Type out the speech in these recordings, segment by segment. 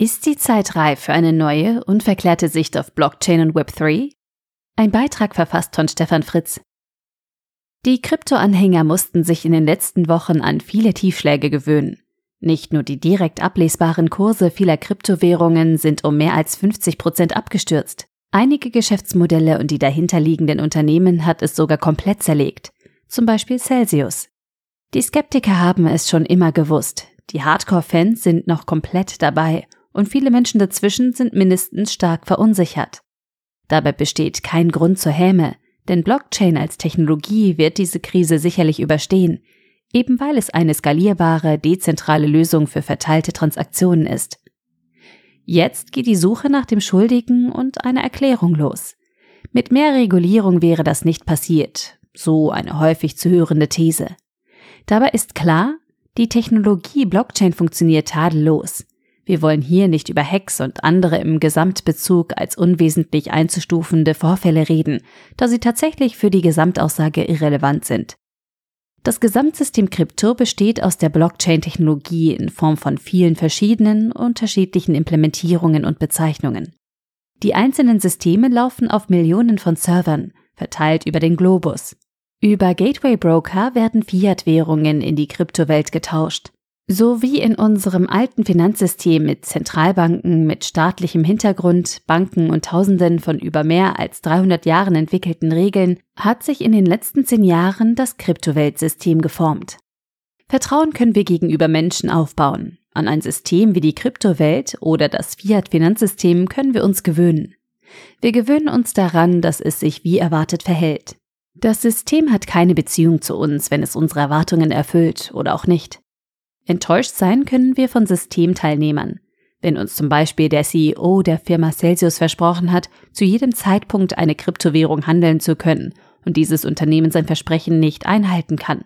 Ist die Zeit reif für eine neue, unverklärte Sicht auf Blockchain und Web3? Ein Beitrag verfasst von Stefan Fritz. Die Kryptoanhänger mussten sich in den letzten Wochen an viele Tiefschläge gewöhnen. Nicht nur die direkt ablesbaren Kurse vieler Kryptowährungen sind um mehr als 50 Prozent abgestürzt. Einige Geschäftsmodelle und die dahinterliegenden Unternehmen hat es sogar komplett zerlegt. Zum Beispiel Celsius. Die Skeptiker haben es schon immer gewusst. Die Hardcore-Fans sind noch komplett dabei und viele Menschen dazwischen sind mindestens stark verunsichert. Dabei besteht kein Grund zur Häme, denn Blockchain als Technologie wird diese Krise sicherlich überstehen, eben weil es eine skalierbare, dezentrale Lösung für verteilte Transaktionen ist. Jetzt geht die Suche nach dem Schuldigen und einer Erklärung los. Mit mehr Regulierung wäre das nicht passiert, so eine häufig zu hörende These. Dabei ist klar, die Technologie Blockchain funktioniert tadellos. Wir wollen hier nicht über Hacks und andere im Gesamtbezug als unwesentlich einzustufende Vorfälle reden, da sie tatsächlich für die Gesamtaussage irrelevant sind. Das Gesamtsystem Krypto besteht aus der Blockchain-Technologie in Form von vielen verschiedenen, unterschiedlichen Implementierungen und Bezeichnungen. Die einzelnen Systeme laufen auf Millionen von Servern, verteilt über den Globus. Über Gateway Broker werden Fiat-Währungen in die Kryptowelt getauscht. So wie in unserem alten Finanzsystem mit Zentralbanken mit staatlichem Hintergrund, Banken und Tausenden von über mehr als 300 Jahren entwickelten Regeln, hat sich in den letzten zehn Jahren das Kryptoweltsystem geformt. Vertrauen können wir gegenüber Menschen aufbauen. An ein System wie die Kryptowelt oder das Fiat-Finanzsystem können wir uns gewöhnen. Wir gewöhnen uns daran, dass es sich wie erwartet verhält. Das System hat keine Beziehung zu uns, wenn es unsere Erwartungen erfüllt oder auch nicht. Enttäuscht sein können wir von Systemteilnehmern. Wenn uns zum Beispiel der CEO der Firma Celsius versprochen hat, zu jedem Zeitpunkt eine Kryptowährung handeln zu können und dieses Unternehmen sein Versprechen nicht einhalten kann.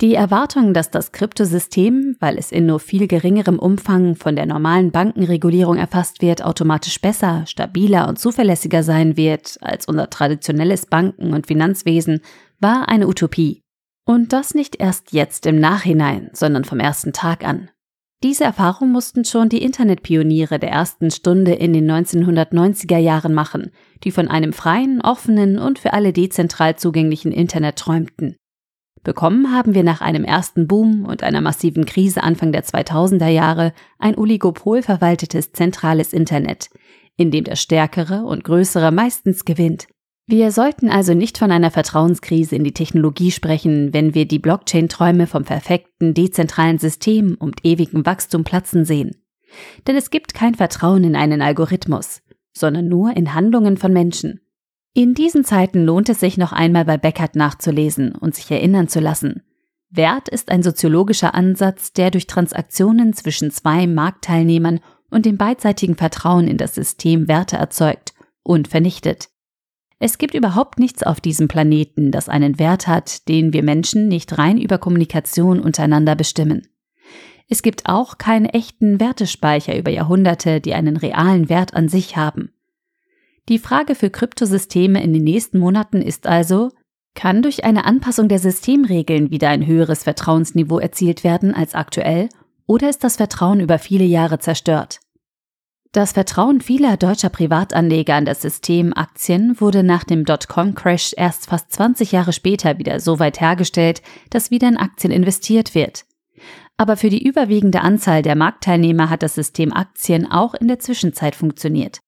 Die Erwartung, dass das Kryptosystem, weil es in nur viel geringerem Umfang von der normalen Bankenregulierung erfasst wird, automatisch besser, stabiler und zuverlässiger sein wird als unser traditionelles Banken- und Finanzwesen, war eine Utopie. Und das nicht erst jetzt im Nachhinein, sondern vom ersten Tag an. Diese Erfahrung mussten schon die Internetpioniere der ersten Stunde in den 1990er Jahren machen, die von einem freien, offenen und für alle dezentral zugänglichen Internet träumten. Bekommen haben wir nach einem ersten Boom und einer massiven Krise Anfang der 2000er Jahre ein Oligopol verwaltetes zentrales Internet, in dem der Stärkere und Größere meistens gewinnt. Wir sollten also nicht von einer Vertrauenskrise in die Technologie sprechen, wenn wir die Blockchain-Träume vom perfekten, dezentralen System und ewigem Wachstum platzen sehen. Denn es gibt kein Vertrauen in einen Algorithmus, sondern nur in Handlungen von Menschen. In diesen Zeiten lohnt es sich noch einmal bei Beckert nachzulesen und sich erinnern zu lassen. Wert ist ein soziologischer Ansatz, der durch Transaktionen zwischen zwei Marktteilnehmern und dem beidseitigen Vertrauen in das System Werte erzeugt und vernichtet. Es gibt überhaupt nichts auf diesem Planeten, das einen Wert hat, den wir Menschen nicht rein über Kommunikation untereinander bestimmen. Es gibt auch keinen echten Wertespeicher über Jahrhunderte, die einen realen Wert an sich haben. Die Frage für Kryptosysteme in den nächsten Monaten ist also, kann durch eine Anpassung der Systemregeln wieder ein höheres Vertrauensniveau erzielt werden als aktuell, oder ist das Vertrauen über viele Jahre zerstört? Das Vertrauen vieler deutscher Privatanleger an das System Aktien wurde nach dem Dotcom-Crash erst fast 20 Jahre später wieder so weit hergestellt, dass wieder in Aktien investiert wird. Aber für die überwiegende Anzahl der Marktteilnehmer hat das System Aktien auch in der Zwischenzeit funktioniert.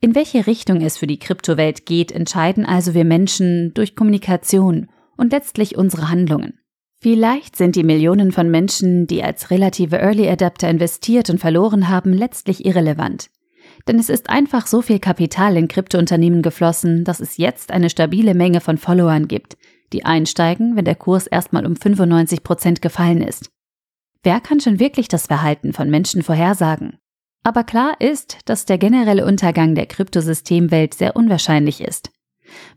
In welche Richtung es für die Kryptowelt geht, entscheiden also wir Menschen durch Kommunikation und letztlich unsere Handlungen. Vielleicht sind die Millionen von Menschen, die als relative Early Adapter investiert und verloren haben, letztlich irrelevant. Denn es ist einfach so viel Kapital in Kryptounternehmen geflossen, dass es jetzt eine stabile Menge von Followern gibt, die einsteigen, wenn der Kurs erstmal um 95 Prozent gefallen ist. Wer kann schon wirklich das Verhalten von Menschen vorhersagen? Aber klar ist, dass der generelle Untergang der Kryptosystemwelt sehr unwahrscheinlich ist.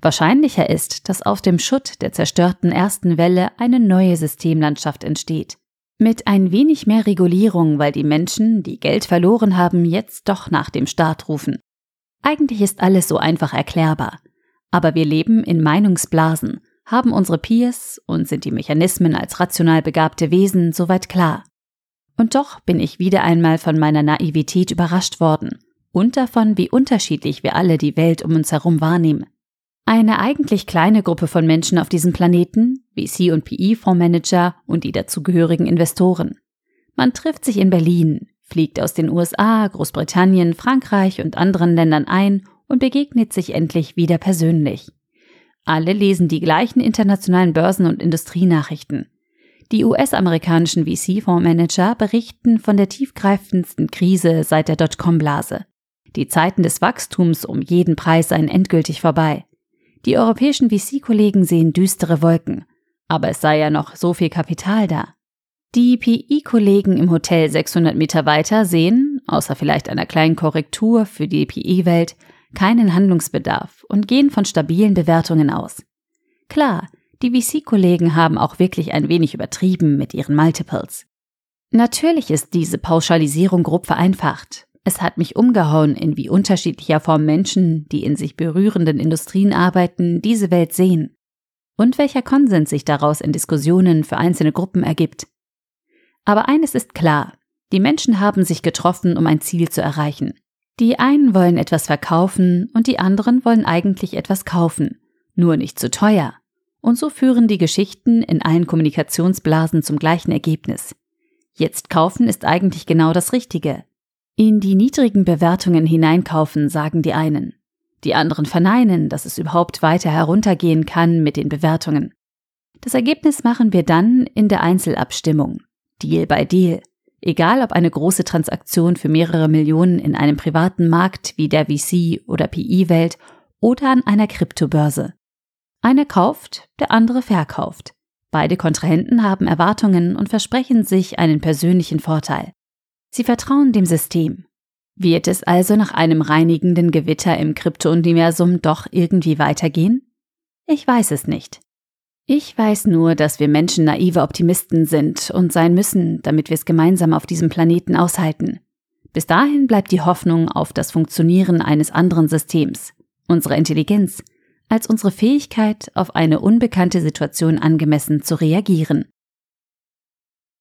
Wahrscheinlicher ist, dass auf dem Schutt der zerstörten ersten Welle eine neue Systemlandschaft entsteht. Mit ein wenig mehr Regulierung, weil die Menschen, die Geld verloren haben, jetzt doch nach dem Staat rufen. Eigentlich ist alles so einfach erklärbar. Aber wir leben in Meinungsblasen, haben unsere Peers und sind die Mechanismen als rational begabte Wesen soweit klar. Und doch bin ich wieder einmal von meiner Naivität überrascht worden und davon, wie unterschiedlich wir alle die Welt um uns herum wahrnehmen. Eine eigentlich kleine Gruppe von Menschen auf diesem Planeten, VC und PE-Fondsmanager und die dazugehörigen Investoren. Man trifft sich in Berlin, fliegt aus den USA, Großbritannien, Frankreich und anderen Ländern ein und begegnet sich endlich wieder persönlich. Alle lesen die gleichen internationalen Börsen- und Industrienachrichten. Die US-amerikanischen VC-Fondsmanager berichten von der tiefgreifendsten Krise seit der Dotcom-Blase. Die Zeiten des Wachstums um jeden Preis seien endgültig vorbei. Die europäischen VC-Kollegen sehen düstere Wolken. Aber es sei ja noch so viel Kapital da. Die PI-Kollegen im Hotel 600 Meter weiter sehen, außer vielleicht einer kleinen Korrektur für die PI-Welt, keinen Handlungsbedarf und gehen von stabilen Bewertungen aus. Klar, die VC-Kollegen haben auch wirklich ein wenig übertrieben mit ihren Multiples. Natürlich ist diese Pauschalisierung grob vereinfacht. Es hat mich umgehauen, in wie unterschiedlicher Form Menschen, die in sich berührenden Industrien arbeiten, diese Welt sehen. Und welcher Konsens sich daraus in Diskussionen für einzelne Gruppen ergibt. Aber eines ist klar, die Menschen haben sich getroffen, um ein Ziel zu erreichen. Die einen wollen etwas verkaufen und die anderen wollen eigentlich etwas kaufen, nur nicht zu teuer. Und so führen die Geschichten in allen Kommunikationsblasen zum gleichen Ergebnis. Jetzt kaufen ist eigentlich genau das Richtige. In die niedrigen Bewertungen hineinkaufen, sagen die einen. Die anderen verneinen, dass es überhaupt weiter heruntergehen kann mit den Bewertungen. Das Ergebnis machen wir dann in der Einzelabstimmung. Deal by Deal. Egal ob eine große Transaktion für mehrere Millionen in einem privaten Markt wie der VC oder PI-Welt oder an einer Kryptobörse. Einer kauft, der andere verkauft. Beide Kontrahenten haben Erwartungen und versprechen sich einen persönlichen Vorteil. Sie vertrauen dem System. Wird es also nach einem reinigenden Gewitter im Kryptouniversum doch irgendwie weitergehen? Ich weiß es nicht. Ich weiß nur, dass wir Menschen naive Optimisten sind und sein müssen, damit wir es gemeinsam auf diesem Planeten aushalten. Bis dahin bleibt die Hoffnung auf das Funktionieren eines anderen Systems, unsere Intelligenz, als unsere Fähigkeit, auf eine unbekannte Situation angemessen zu reagieren.